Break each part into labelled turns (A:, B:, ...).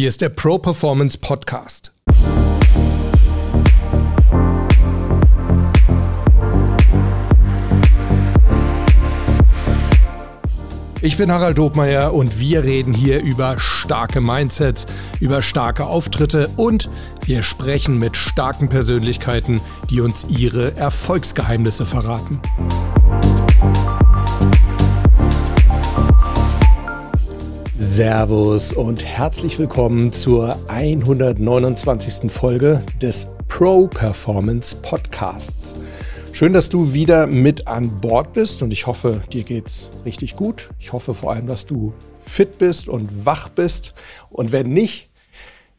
A: Hier ist der Pro Performance Podcast. Ich bin Harald Dobmeier und wir reden hier über starke Mindsets, über starke Auftritte und wir sprechen mit starken Persönlichkeiten, die uns ihre Erfolgsgeheimnisse verraten. Servus und herzlich willkommen zur 129. Folge des Pro Performance Podcasts. Schön, dass du wieder mit an Bord bist und ich hoffe, dir geht's richtig gut. Ich hoffe vor allem, dass du fit bist und wach bist. Und wenn nicht,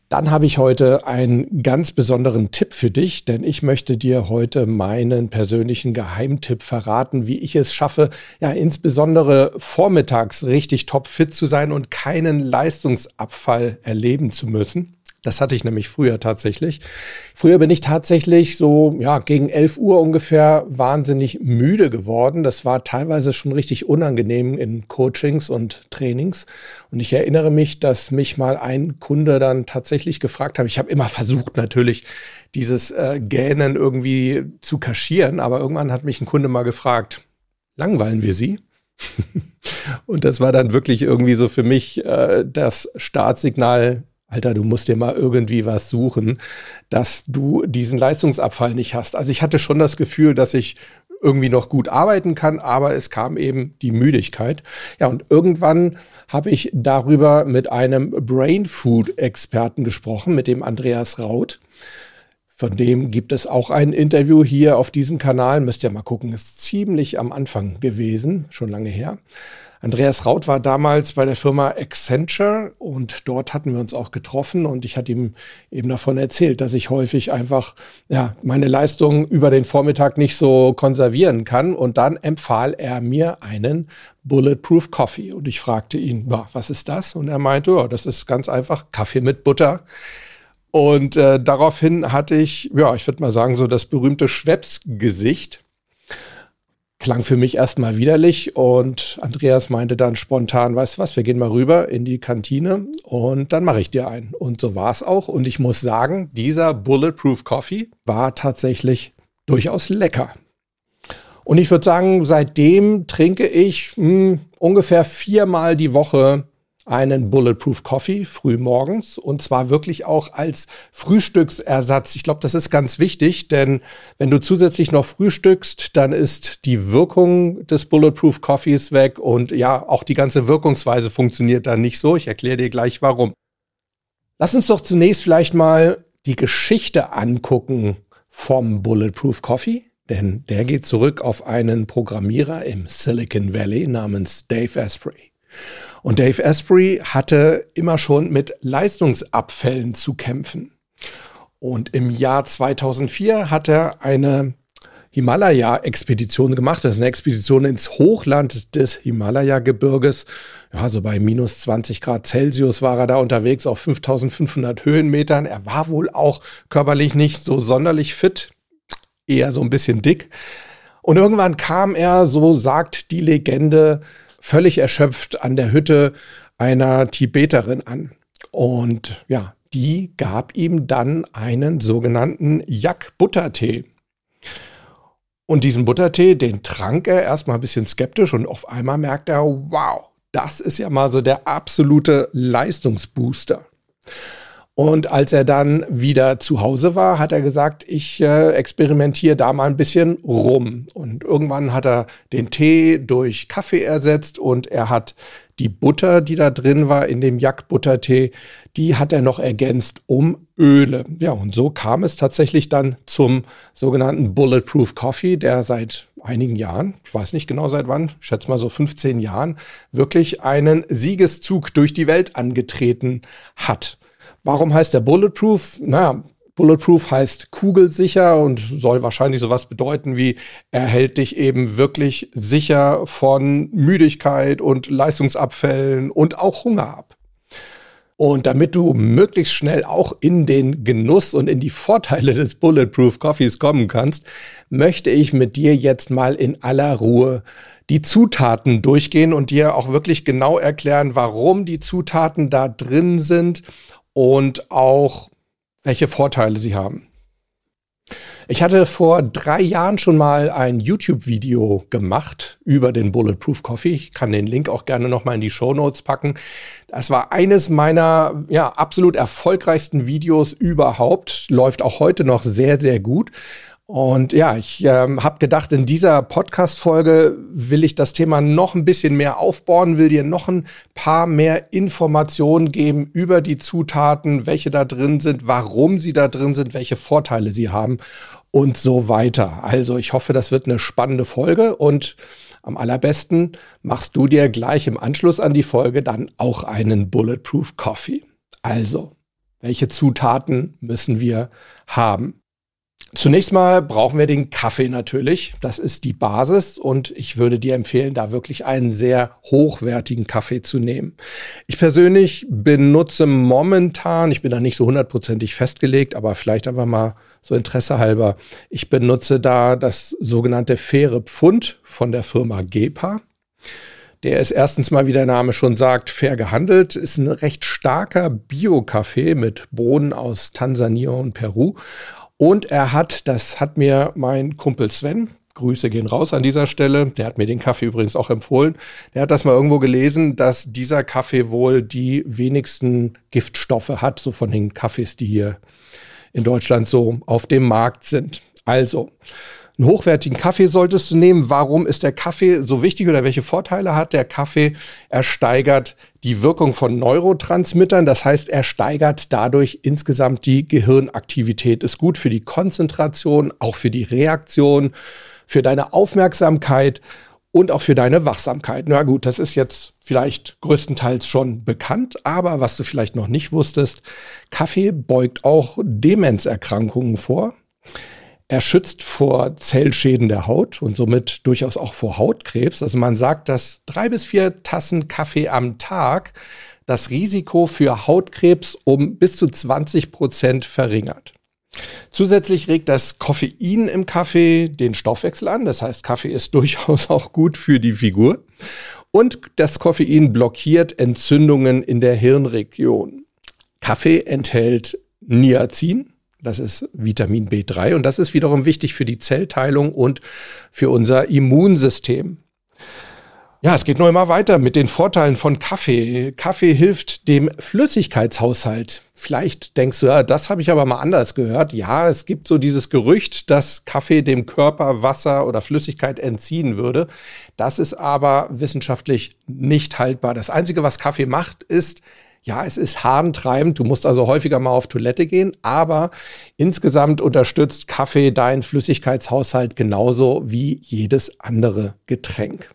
A: dann habe ich heute einen ganz besonderen Tipp für dich, denn ich möchte dir heute meinen persönlichen Geheimtipp verraten, wie ich es schaffe, ja, insbesondere vormittags richtig topfit zu sein und keinen Leistungsabfall erleben zu müssen. Das hatte ich nämlich früher tatsächlich. Früher bin ich tatsächlich so, ja, gegen 11 Uhr ungefähr wahnsinnig müde geworden. Das war teilweise schon richtig unangenehm in Coachings und Trainings. Und ich erinnere mich, dass mich mal ein Kunde dann tatsächlich gefragt hat. Ich habe immer versucht, natürlich dieses äh, Gähnen irgendwie zu kaschieren. Aber irgendwann hat mich ein Kunde mal gefragt, langweilen wir Sie? und das war dann wirklich irgendwie so für mich äh, das Startsignal, Alter, du musst dir mal irgendwie was suchen, dass du diesen Leistungsabfall nicht hast. Also ich hatte schon das Gefühl, dass ich irgendwie noch gut arbeiten kann, aber es kam eben die Müdigkeit. Ja, und irgendwann habe ich darüber mit einem Brain Food Experten gesprochen, mit dem Andreas Raut. Von dem gibt es auch ein Interview hier auf diesem Kanal. Müsst ihr mal gucken, ist ziemlich am Anfang gewesen, schon lange her. Andreas Raut war damals bei der Firma Accenture und dort hatten wir uns auch getroffen und ich hatte ihm eben davon erzählt, dass ich häufig einfach ja, meine Leistung über den Vormittag nicht so konservieren kann und dann empfahl er mir einen Bulletproof Coffee und ich fragte ihn, was ist das? Und er meinte, ja, das ist ganz einfach Kaffee mit Butter. Und äh, daraufhin hatte ich, ja, ich würde mal sagen, so das berühmte Schweppes-Gesicht klang für mich erstmal widerlich und Andreas meinte dann spontan, weißt du was, wir gehen mal rüber in die Kantine und dann mache ich dir einen. Und so war es auch. Und ich muss sagen, dieser Bulletproof Coffee war tatsächlich durchaus lecker. Und ich würde sagen, seitdem trinke ich mh, hm, ungefähr viermal die Woche einen Bulletproof Coffee früh morgens und zwar wirklich auch als Frühstücksersatz. Ich glaube, das ist ganz wichtig, denn wenn du zusätzlich noch frühstückst, dann ist die Wirkung des Bulletproof Coffees weg und ja, auch die ganze Wirkungsweise funktioniert dann nicht so. Ich erkläre dir gleich warum. Lass uns doch zunächst vielleicht mal die Geschichte angucken vom Bulletproof Coffee. Denn der geht zurück auf einen Programmierer im Silicon Valley namens Dave Asprey. Und Dave Asprey hatte immer schon mit Leistungsabfällen zu kämpfen. Und im Jahr 2004 hat er eine Himalaya-Expedition gemacht. Das ist eine Expedition ins Hochland des Himalaya-Gebirges. Ja, so bei minus 20 Grad Celsius war er da unterwegs auf 5500 Höhenmetern. Er war wohl auch körperlich nicht so sonderlich fit, eher so ein bisschen dick. Und irgendwann kam er, so sagt die Legende, völlig erschöpft an der Hütte einer Tibeterin an. Und ja, die gab ihm dann einen sogenannten Yak-Buttertee. Und diesen Buttertee, den trank er erstmal ein bisschen skeptisch und auf einmal merkt er, wow, das ist ja mal so der absolute Leistungsbooster. Und als er dann wieder zu Hause war, hat er gesagt, ich äh, experimentiere da mal ein bisschen rum. Und irgendwann hat er den Tee durch Kaffee ersetzt und er hat die Butter, die da drin war in dem Jack-Buttertee, die hat er noch ergänzt um Öle. Ja, und so kam es tatsächlich dann zum sogenannten Bulletproof Coffee, der seit einigen Jahren, ich weiß nicht genau seit wann, schätze mal so 15 Jahren, wirklich einen Siegeszug durch die Welt angetreten hat. Warum heißt der Bulletproof? Naja, Bulletproof heißt kugelsicher und soll wahrscheinlich sowas bedeuten wie, er hält dich eben wirklich sicher von Müdigkeit und Leistungsabfällen und auch Hunger ab. Und damit du möglichst schnell auch in den Genuss und in die Vorteile des Bulletproof Coffees kommen kannst, möchte ich mit dir jetzt mal in aller Ruhe die Zutaten durchgehen und dir auch wirklich genau erklären, warum die Zutaten da drin sind und auch welche Vorteile sie haben. Ich hatte vor drei Jahren schon mal ein YouTube-Video gemacht über den Bulletproof Coffee. Ich kann den Link auch gerne nochmal in die Show Notes packen. Das war eines meiner ja, absolut erfolgreichsten Videos überhaupt. Läuft auch heute noch sehr, sehr gut. Und ja, ich ähm, habe gedacht, in dieser Podcast-Folge will ich das Thema noch ein bisschen mehr aufbauen, will dir noch ein paar mehr Informationen geben über die Zutaten, welche da drin sind, warum sie da drin sind, welche Vorteile sie haben und so weiter. Also ich hoffe, das wird eine spannende Folge und am allerbesten machst du dir gleich im Anschluss an die Folge dann auch einen Bulletproof Coffee. Also, welche Zutaten müssen wir haben? Zunächst mal brauchen wir den Kaffee natürlich. Das ist die Basis und ich würde dir empfehlen, da wirklich einen sehr hochwertigen Kaffee zu nehmen. Ich persönlich benutze momentan, ich bin da nicht so hundertprozentig festgelegt, aber vielleicht einfach mal so Interesse halber, ich benutze da das sogenannte faire Pfund von der Firma Gepa. Der ist erstens mal, wie der Name schon sagt, fair gehandelt, ist ein recht starker Bio-Kaffee mit Bohnen aus Tansania und Peru und er hat, das hat mir mein Kumpel Sven, Grüße gehen raus an dieser Stelle. Der hat mir den Kaffee übrigens auch empfohlen. Der hat das mal irgendwo gelesen, dass dieser Kaffee wohl die wenigsten Giftstoffe hat, so von den Kaffees, die hier in Deutschland so auf dem Markt sind. Also, einen hochwertigen Kaffee solltest du nehmen. Warum ist der Kaffee so wichtig oder welche Vorteile hat der Kaffee? Er steigert die Wirkung von Neurotransmittern. Das heißt, er steigert dadurch insgesamt die Gehirnaktivität. Ist gut für die Konzentration, auch für die Reaktion, für deine Aufmerksamkeit und auch für deine Wachsamkeit. Na gut, das ist jetzt vielleicht größtenteils schon bekannt, aber was du vielleicht noch nicht wusstest, Kaffee beugt auch Demenzerkrankungen vor. Er schützt vor Zellschäden der Haut und somit durchaus auch vor Hautkrebs. Also man sagt, dass drei bis vier Tassen Kaffee am Tag das Risiko für Hautkrebs um bis zu 20 Prozent verringert. Zusätzlich regt das Koffein im Kaffee den Stoffwechsel an. Das heißt, Kaffee ist durchaus auch gut für die Figur. Und das Koffein blockiert Entzündungen in der Hirnregion. Kaffee enthält Niacin, das ist Vitamin B3 und das ist wiederum wichtig für die Zellteilung und für unser Immunsystem. Ja, es geht nur immer weiter mit den Vorteilen von Kaffee. Kaffee hilft dem Flüssigkeitshaushalt. Vielleicht denkst du, ja, das habe ich aber mal anders gehört. Ja, es gibt so dieses Gerücht, dass Kaffee dem Körper Wasser oder Flüssigkeit entziehen würde. Das ist aber wissenschaftlich nicht haltbar. Das Einzige, was Kaffee macht, ist, ja, es ist harntreibend. Du musst also häufiger mal auf Toilette gehen, aber insgesamt unterstützt Kaffee deinen Flüssigkeitshaushalt genauso wie jedes andere Getränk.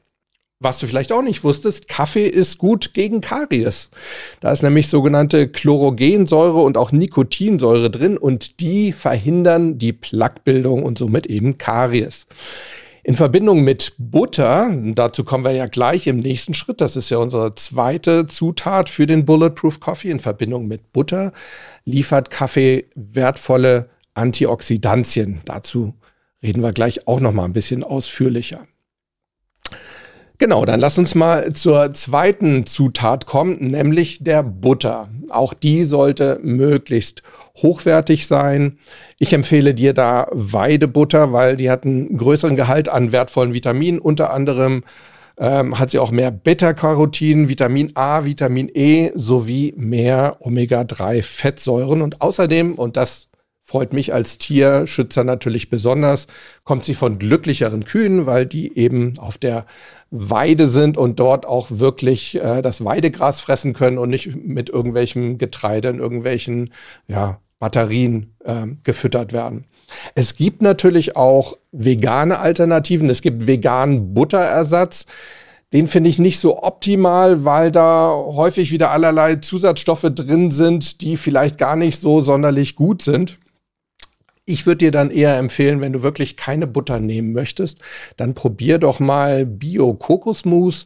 A: Was du vielleicht auch nicht wusstest, Kaffee ist gut gegen Karies. Da ist nämlich sogenannte Chlorogensäure und auch Nikotinsäure drin und die verhindern die Plaquebildung und somit eben Karies. In Verbindung mit Butter, dazu kommen wir ja gleich im nächsten Schritt, das ist ja unsere zweite Zutat für den Bulletproof Coffee, in Verbindung mit Butter liefert Kaffee wertvolle Antioxidantien. Dazu reden wir gleich auch noch mal ein bisschen ausführlicher. Genau, dann lass uns mal zur zweiten Zutat kommen, nämlich der Butter. Auch die sollte möglichst hochwertig sein. Ich empfehle dir da Weidebutter, weil die hat einen größeren Gehalt an wertvollen Vitaminen. Unter anderem ähm, hat sie auch mehr Beta-Carotin, Vitamin A, Vitamin E sowie mehr Omega-3-Fettsäuren. Und außerdem, und das freut mich als Tierschützer natürlich besonders, kommt sie von glücklicheren Kühen, weil die eben auf der Weide sind und dort auch wirklich äh, das Weidegras fressen können und nicht mit irgendwelchem Getreide in irgendwelchen ja, Batterien äh, gefüttert werden. Es gibt natürlich auch vegane Alternativen. Es gibt veganen Butterersatz. Den finde ich nicht so optimal, weil da häufig wieder allerlei Zusatzstoffe drin sind, die vielleicht gar nicht so sonderlich gut sind. Ich würde dir dann eher empfehlen, wenn du wirklich keine Butter nehmen möchtest, dann probier doch mal Bio-Kokosmus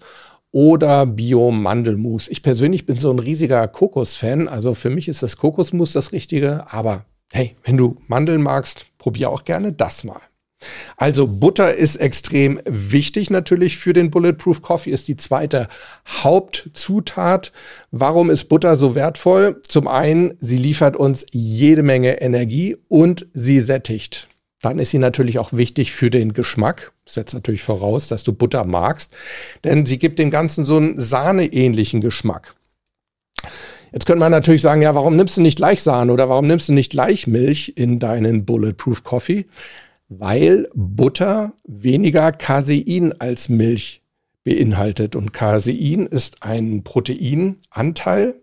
A: oder Bio-Mandelmus. Ich persönlich bin so ein riesiger Kokos-Fan, also für mich ist das Kokosmus das Richtige, aber hey, wenn du Mandeln magst, probier auch gerne das mal. Also Butter ist extrem wichtig natürlich für den Bulletproof Coffee, ist die zweite Hauptzutat. Warum ist Butter so wertvoll? Zum einen, sie liefert uns jede Menge Energie und sie sättigt. Dann ist sie natürlich auch wichtig für den Geschmack. setzt natürlich voraus, dass du Butter magst, denn sie gibt dem Ganzen so einen sahneähnlichen Geschmack. Jetzt könnte man natürlich sagen, ja, warum nimmst du nicht gleich Sahne oder warum nimmst du nicht gleich Milch in deinen Bulletproof Coffee? Weil Butter weniger Casein als Milch beinhaltet. Und Casein ist ein Proteinanteil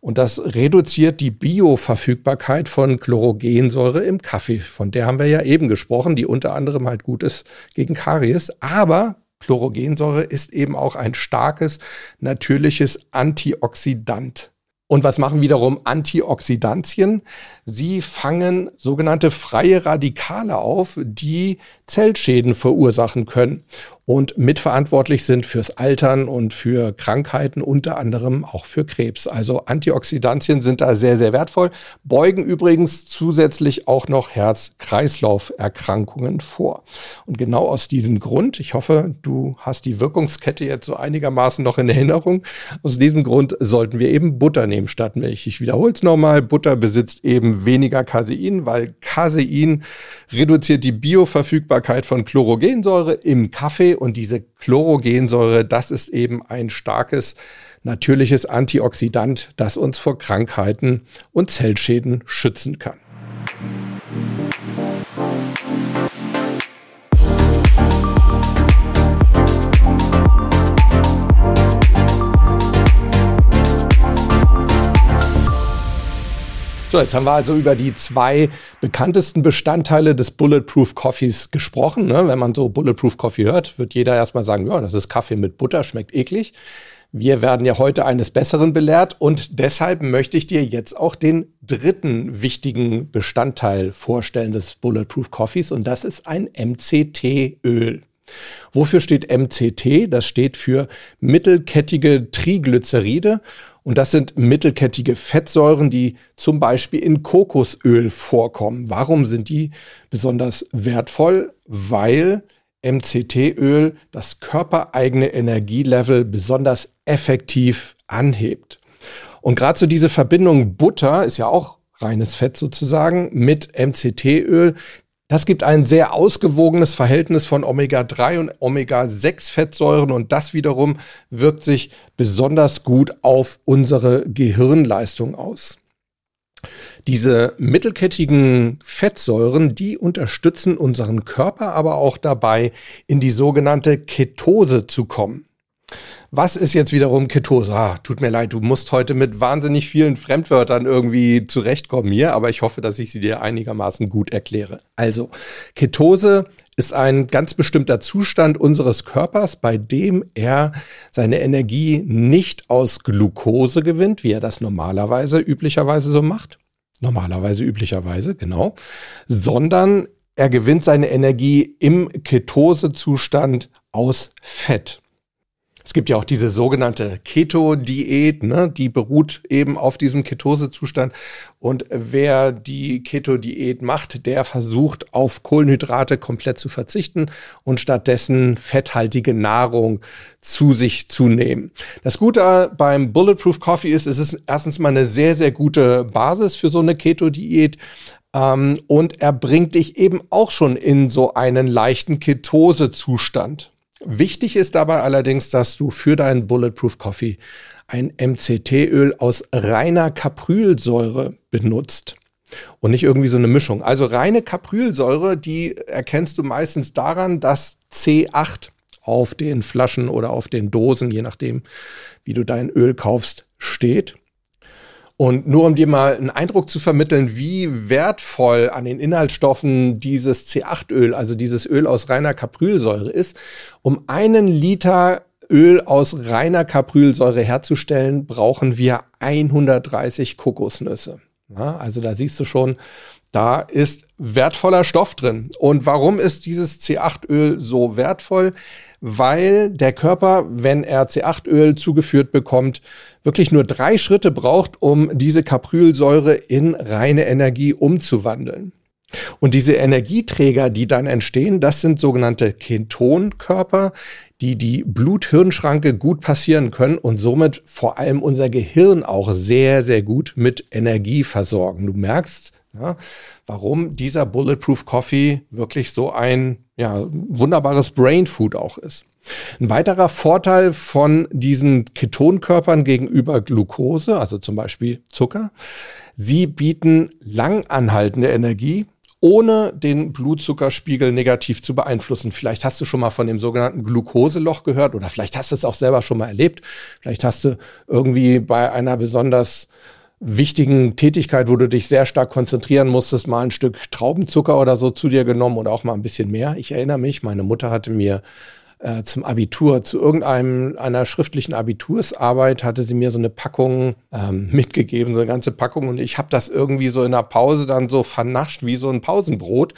A: und das reduziert die Bioverfügbarkeit von Chlorogensäure im Kaffee. Von der haben wir ja eben gesprochen, die unter anderem halt gut ist gegen Karies. Aber Chlorogensäure ist eben auch ein starkes, natürliches Antioxidant. Und was machen wiederum Antioxidantien? Sie fangen sogenannte freie Radikale auf, die Zellschäden verursachen können und mitverantwortlich sind fürs Altern und für Krankheiten, unter anderem auch für Krebs. Also Antioxidantien sind da sehr, sehr wertvoll, beugen übrigens zusätzlich auch noch Herz-Kreislauf-Erkrankungen vor. Und genau aus diesem Grund, ich hoffe, du hast die Wirkungskette jetzt so einigermaßen noch in Erinnerung, aus diesem Grund sollten wir eben Butter nehmen statt Milch. Ich wiederhole es nochmal, Butter besitzt eben weniger Casein, weil Casein reduziert die Bioverfügbarkeit von Chlorogensäure im Kaffee und diese Chlorogensäure, das ist eben ein starkes natürliches Antioxidant, das uns vor Krankheiten und Zellschäden schützen kann. So, jetzt haben wir also über die zwei bekanntesten Bestandteile des Bulletproof Coffees gesprochen. Ne? Wenn man so Bulletproof Coffee hört, wird jeder erstmal sagen, ja, das ist Kaffee mit Butter, schmeckt eklig. Wir werden ja heute eines Besseren belehrt und deshalb möchte ich dir jetzt auch den dritten wichtigen Bestandteil vorstellen des Bulletproof Coffees und das ist ein MCT-Öl. Wofür steht MCT? Das steht für mittelkettige Triglyceride und das sind mittelkettige Fettsäuren, die zum Beispiel in Kokosöl vorkommen. Warum sind die besonders wertvoll? Weil MCT-Öl das körpereigene Energielevel besonders effektiv anhebt. Und gerade so diese Verbindung Butter ist ja auch reines Fett sozusagen mit MCT-Öl, das gibt ein sehr ausgewogenes Verhältnis von Omega-3 und Omega-6-Fettsäuren und das wiederum wirkt sich besonders gut auf unsere Gehirnleistung aus. Diese mittelkettigen Fettsäuren, die unterstützen unseren Körper aber auch dabei, in die sogenannte Ketose zu kommen. Was ist jetzt wiederum Ketose? Ah, tut mir leid, du musst heute mit wahnsinnig vielen Fremdwörtern irgendwie zurechtkommen hier, aber ich hoffe, dass ich sie dir einigermaßen gut erkläre. Also, Ketose ist ein ganz bestimmter Zustand unseres Körpers, bei dem er seine Energie nicht aus Glucose gewinnt, wie er das normalerweise üblicherweise so macht. Normalerweise üblicherweise, genau, sondern er gewinnt seine Energie im Ketosezustand aus Fett. Es gibt ja auch diese sogenannte Keto-Diät, ne? die beruht eben auf diesem Ketosezustand. Und wer die Keto-Diät macht, der versucht auf Kohlenhydrate komplett zu verzichten und stattdessen fetthaltige Nahrung zu sich zu nehmen. Das Gute beim Bulletproof Coffee ist, es ist erstens mal eine sehr, sehr gute Basis für so eine Keto-Diät. Ähm, und er bringt dich eben auch schon in so einen leichten Ketosezustand. Wichtig ist dabei allerdings, dass du für deinen Bulletproof Coffee ein MCT-Öl aus reiner Caprylsäure benutzt und nicht irgendwie so eine Mischung. Also reine Caprylsäure, die erkennst du meistens daran, dass C8 auf den Flaschen oder auf den Dosen, je nachdem, wie du dein Öl kaufst, steht. Und nur um dir mal einen Eindruck zu vermitteln, wie wertvoll an den Inhaltsstoffen dieses C8-Öl, also dieses Öl aus reiner Caprylsäure ist, um einen Liter Öl aus reiner Caprylsäure herzustellen, brauchen wir 130 Kokosnüsse. Ja, also da siehst du schon, da ist wertvoller Stoff drin. Und warum ist dieses C8-Öl so wertvoll? Weil der Körper, wenn er C8-Öl zugeführt bekommt, wirklich nur drei Schritte braucht, um diese Caprylsäure in reine Energie umzuwandeln. Und diese Energieträger, die dann entstehen, das sind sogenannte Ketonkörper, die die Blut-Hirn-Schranke gut passieren können und somit vor allem unser Gehirn auch sehr, sehr gut mit Energie versorgen. Du merkst, ja, warum dieser Bulletproof Coffee wirklich so ein ja, wunderbares Brain Food auch ist. Ein weiterer Vorteil von diesen Ketonkörpern gegenüber Glucose, also zum Beispiel Zucker, sie bieten langanhaltende Energie, ohne den Blutzuckerspiegel negativ zu beeinflussen. Vielleicht hast du schon mal von dem sogenannten Glukoseloch gehört oder vielleicht hast du es auch selber schon mal erlebt. Vielleicht hast du irgendwie bei einer besonders wichtigen Tätigkeit, wo du dich sehr stark konzentrieren musstest, mal ein Stück Traubenzucker oder so zu dir genommen oder auch mal ein bisschen mehr. Ich erinnere mich, meine Mutter hatte mir äh, zum Abitur, zu irgendeinem einer schriftlichen Abitursarbeit hatte sie mir so eine Packung ähm, mitgegeben, so eine ganze Packung und ich habe das irgendwie so in der Pause dann so vernascht wie so ein Pausenbrot.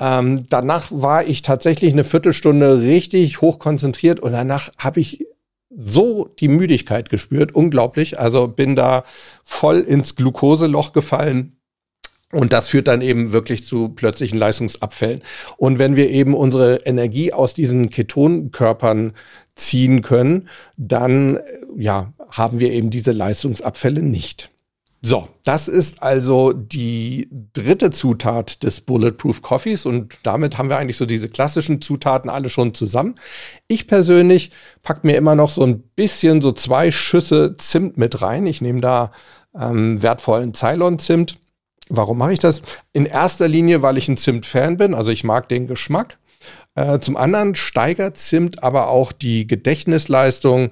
A: Ähm, danach war ich tatsächlich eine Viertelstunde richtig hoch konzentriert und danach habe ich so die Müdigkeit gespürt, unglaublich. Also bin da voll ins Glukoseloch gefallen. Und das führt dann eben wirklich zu plötzlichen Leistungsabfällen. Und wenn wir eben unsere Energie aus diesen Ketonkörpern ziehen können, dann ja, haben wir eben diese Leistungsabfälle nicht. So, das ist also die dritte Zutat des Bulletproof Coffees und damit haben wir eigentlich so diese klassischen Zutaten alle schon zusammen. Ich persönlich packe mir immer noch so ein bisschen so zwei Schüsse Zimt mit rein. Ich nehme da ähm, wertvollen Ceylon-Zimt. Warum mache ich das? In erster Linie, weil ich ein Zimt-Fan bin, also ich mag den Geschmack. Äh, zum anderen steigert Zimt aber auch die Gedächtnisleistung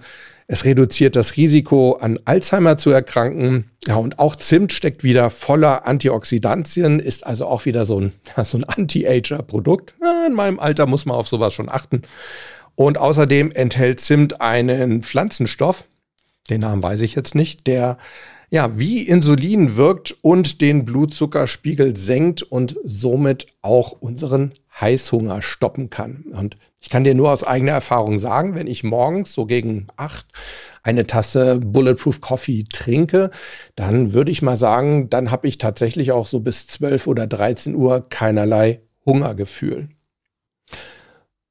A: es reduziert das Risiko, an Alzheimer zu erkranken. Ja, und auch Zimt steckt wieder voller Antioxidantien, ist also auch wieder so ein, so ein Anti-Ager-Produkt. Ja, in meinem Alter muss man auf sowas schon achten. Und außerdem enthält Zimt einen Pflanzenstoff, den Namen weiß ich jetzt nicht, der ja wie Insulin wirkt und den Blutzuckerspiegel senkt und somit auch unseren Heißhunger stoppen kann. Und ich kann dir nur aus eigener Erfahrung sagen, wenn ich morgens so gegen acht eine Tasse Bulletproof Coffee trinke, dann würde ich mal sagen, dann habe ich tatsächlich auch so bis 12 oder 13 Uhr keinerlei Hungergefühl.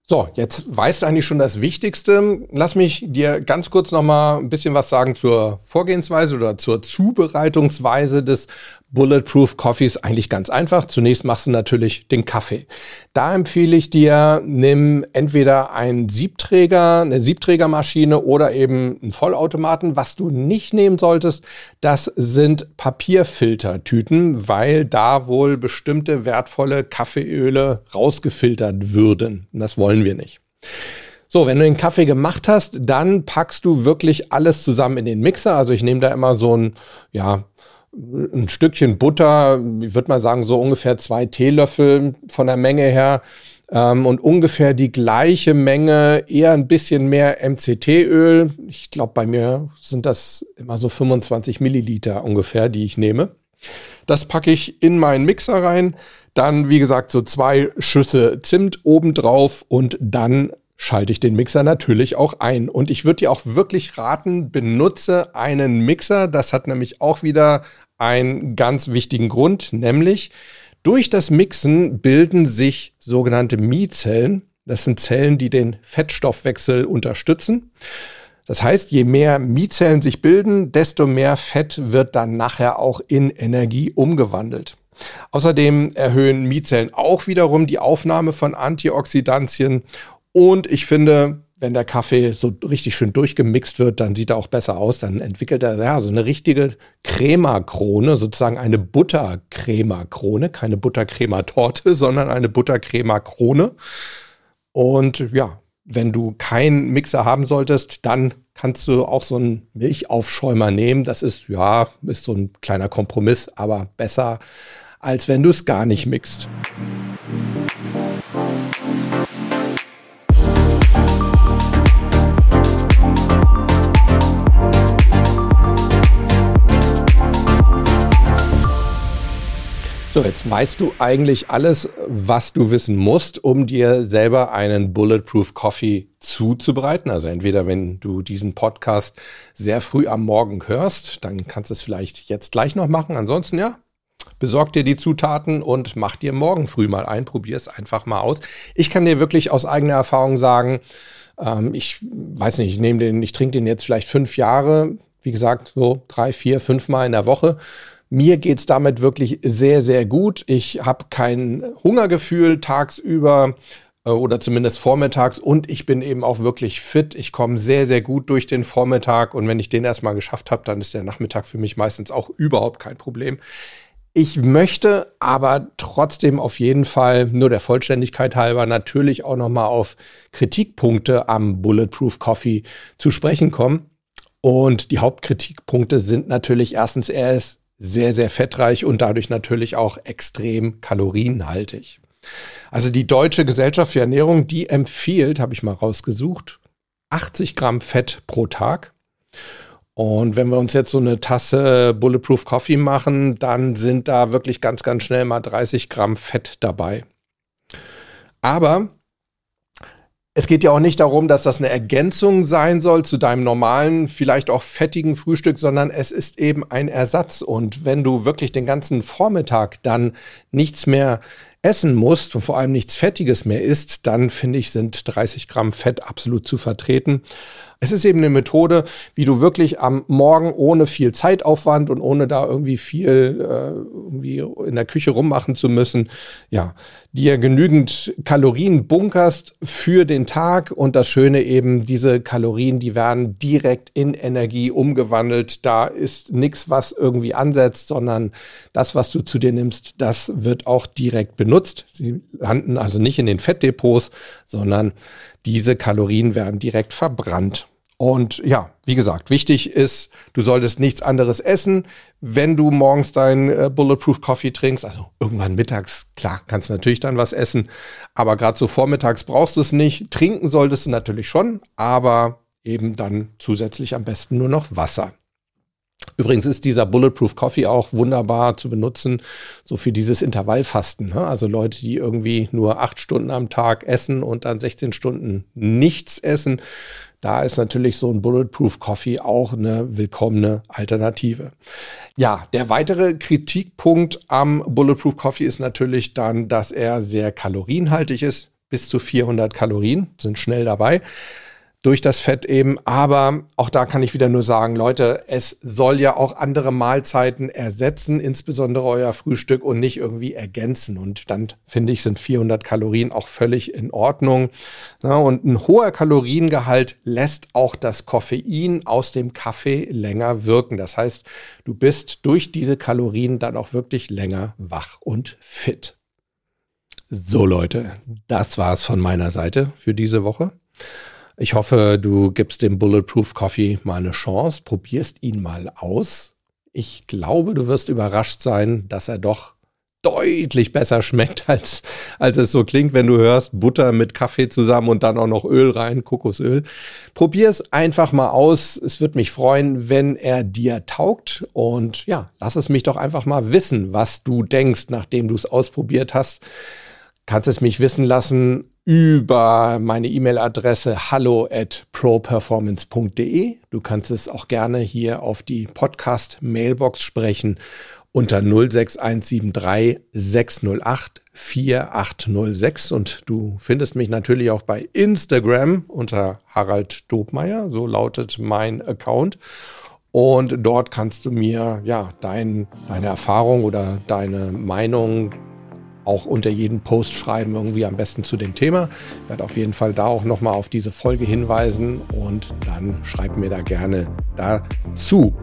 A: So, jetzt weißt du eigentlich schon das Wichtigste. Lass mich dir ganz kurz noch mal ein bisschen was sagen zur Vorgehensweise oder zur Zubereitungsweise des Bulletproof Coffee ist eigentlich ganz einfach. Zunächst machst du natürlich den Kaffee. Da empfehle ich dir, nimm entweder einen Siebträger, eine Siebträgermaschine oder eben einen Vollautomaten. Was du nicht nehmen solltest, das sind Papierfiltertüten, weil da wohl bestimmte wertvolle Kaffeeöle rausgefiltert würden. Das wollen wir nicht. So, wenn du den Kaffee gemacht hast, dann packst du wirklich alles zusammen in den Mixer. Also ich nehme da immer so ein, ja, ein Stückchen Butter, ich würde mal sagen, so ungefähr zwei Teelöffel von der Menge her. Ähm, und ungefähr die gleiche Menge, eher ein bisschen mehr MCT-Öl. Ich glaube, bei mir sind das immer so 25 Milliliter ungefähr, die ich nehme. Das packe ich in meinen Mixer rein. Dann, wie gesagt, so zwei Schüsse Zimt obendrauf und dann schalte ich den Mixer natürlich auch ein. Und ich würde dir auch wirklich raten, benutze einen Mixer. Das hat nämlich auch wieder einen ganz wichtigen Grund, nämlich durch das Mixen bilden sich sogenannte Miezellen. Das sind Zellen, die den Fettstoffwechsel unterstützen. Das heißt, je mehr Miezellen sich bilden, desto mehr Fett wird dann nachher auch in Energie umgewandelt. Außerdem erhöhen Miezellen auch wiederum die Aufnahme von Antioxidantien und ich finde, wenn der Kaffee so richtig schön durchgemixt wird, dann sieht er auch besser aus. Dann entwickelt er ja so eine richtige Crema-Krone, sozusagen eine Buttercrema-Krone. Keine Buttercrema-Torte, sondern eine Buttercrema-Krone. Und ja, wenn du keinen Mixer haben solltest, dann kannst du auch so einen Milchaufschäumer nehmen. Das ist, ja, ist so ein kleiner Kompromiss, aber besser, als wenn du es gar nicht mixt. So, jetzt weißt du eigentlich alles, was du wissen musst, um dir selber einen Bulletproof Coffee zuzubereiten. Also entweder wenn du diesen Podcast sehr früh am Morgen hörst, dann kannst du es vielleicht jetzt gleich noch machen. Ansonsten ja, besorg dir die Zutaten und mach dir morgen früh mal ein. Probier es einfach mal aus. Ich kann dir wirklich aus eigener Erfahrung sagen, ähm, ich weiß nicht, ich nehme den, ich trinke den jetzt vielleicht fünf Jahre, wie gesagt, so drei, vier, fünf Mal in der Woche. Mir geht's damit wirklich sehr, sehr gut. Ich habe kein Hungergefühl tagsüber äh, oder zumindest vormittags und ich bin eben auch wirklich fit. Ich komme sehr, sehr gut durch den Vormittag und wenn ich den erstmal geschafft habe, dann ist der Nachmittag für mich meistens auch überhaupt kein Problem. Ich möchte aber trotzdem auf jeden Fall nur der Vollständigkeit halber natürlich auch noch mal auf Kritikpunkte am Bulletproof Coffee zu sprechen kommen. Und die Hauptkritikpunkte sind natürlich erstens, er ist sehr, sehr fettreich und dadurch natürlich auch extrem kalorienhaltig. Also die Deutsche Gesellschaft für Ernährung, die empfiehlt, habe ich mal rausgesucht, 80 Gramm Fett pro Tag. Und wenn wir uns jetzt so eine Tasse Bulletproof Coffee machen, dann sind da wirklich ganz, ganz schnell mal 30 Gramm Fett dabei. Aber es geht ja auch nicht darum, dass das eine Ergänzung sein soll zu deinem normalen, vielleicht auch fettigen Frühstück, sondern es ist eben ein Ersatz. Und wenn du wirklich den ganzen Vormittag dann nichts mehr essen musst und vor allem nichts Fettiges mehr isst, dann finde ich, sind 30 Gramm Fett absolut zu vertreten. Es ist eben eine Methode, wie du wirklich am Morgen ohne viel Zeitaufwand und ohne da irgendwie viel äh, irgendwie in der Küche rummachen zu müssen, ja, dir genügend Kalorien bunkerst für den Tag und das Schöne eben, diese Kalorien, die werden direkt in Energie umgewandelt. Da ist nichts, was irgendwie ansetzt, sondern das, was du zu dir nimmst, das wird auch direkt benutzt. Sie landen also nicht in den Fettdepots, sondern diese Kalorien werden direkt verbrannt. Und ja, wie gesagt, wichtig ist, du solltest nichts anderes essen, wenn du morgens deinen äh, Bulletproof Coffee trinkst. Also irgendwann mittags, klar, kannst du natürlich dann was essen, aber gerade so vormittags brauchst du es nicht. Trinken solltest du natürlich schon, aber eben dann zusätzlich am besten nur noch Wasser. Übrigens ist dieser Bulletproof Coffee auch wunderbar zu benutzen, so für dieses Intervallfasten. Ne? Also Leute, die irgendwie nur acht Stunden am Tag essen und dann 16 Stunden nichts essen. Da ist natürlich so ein Bulletproof Coffee auch eine willkommene Alternative. Ja, der weitere Kritikpunkt am Bulletproof Coffee ist natürlich dann, dass er sehr kalorienhaltig ist. Bis zu 400 Kalorien sind schnell dabei durch das Fett eben. Aber auch da kann ich wieder nur sagen, Leute, es soll ja auch andere Mahlzeiten ersetzen, insbesondere euer Frühstück und nicht irgendwie ergänzen. Und dann finde ich, sind 400 Kalorien auch völlig in Ordnung. Und ein hoher Kaloriengehalt lässt auch das Koffein aus dem Kaffee länger wirken. Das heißt, du bist durch diese Kalorien dann auch wirklich länger wach und fit. So Leute, das war's von meiner Seite für diese Woche. Ich hoffe, du gibst dem Bulletproof Coffee mal eine Chance, probierst ihn mal aus. Ich glaube, du wirst überrascht sein, dass er doch deutlich besser schmeckt, als, als es so klingt, wenn du hörst, Butter mit Kaffee zusammen und dann auch noch Öl rein, Kokosöl. Probier es einfach mal aus. Es würde mich freuen, wenn er dir taugt. Und ja, lass es mich doch einfach mal wissen, was du denkst, nachdem du es ausprobiert hast. Kannst es mich wissen lassen über meine E-Mail-Adresse hallo at properformance.de. Du kannst es auch gerne hier auf die Podcast-Mailbox sprechen unter 06173 608 4806 und du findest mich natürlich auch bei Instagram unter Harald Dobmeier, so lautet mein Account. Und dort kannst du mir ja dein, deine Erfahrung oder deine Meinung auch unter jeden Post schreiben, irgendwie am besten zu dem Thema. Ich werde auf jeden Fall da auch nochmal auf diese Folge hinweisen und dann schreibt mir da gerne dazu.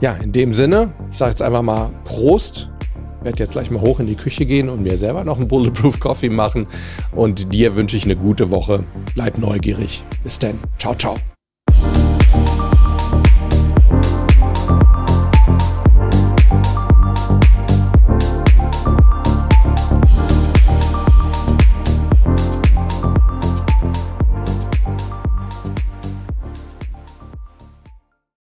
A: Ja, in dem Sinne, ich sage jetzt einfach mal Prost. Ich werde jetzt gleich mal hoch in die Küche gehen und mir selber noch einen Bulletproof Coffee machen. Und dir wünsche ich eine gute Woche. Bleib neugierig. Bis dann. Ciao, ciao.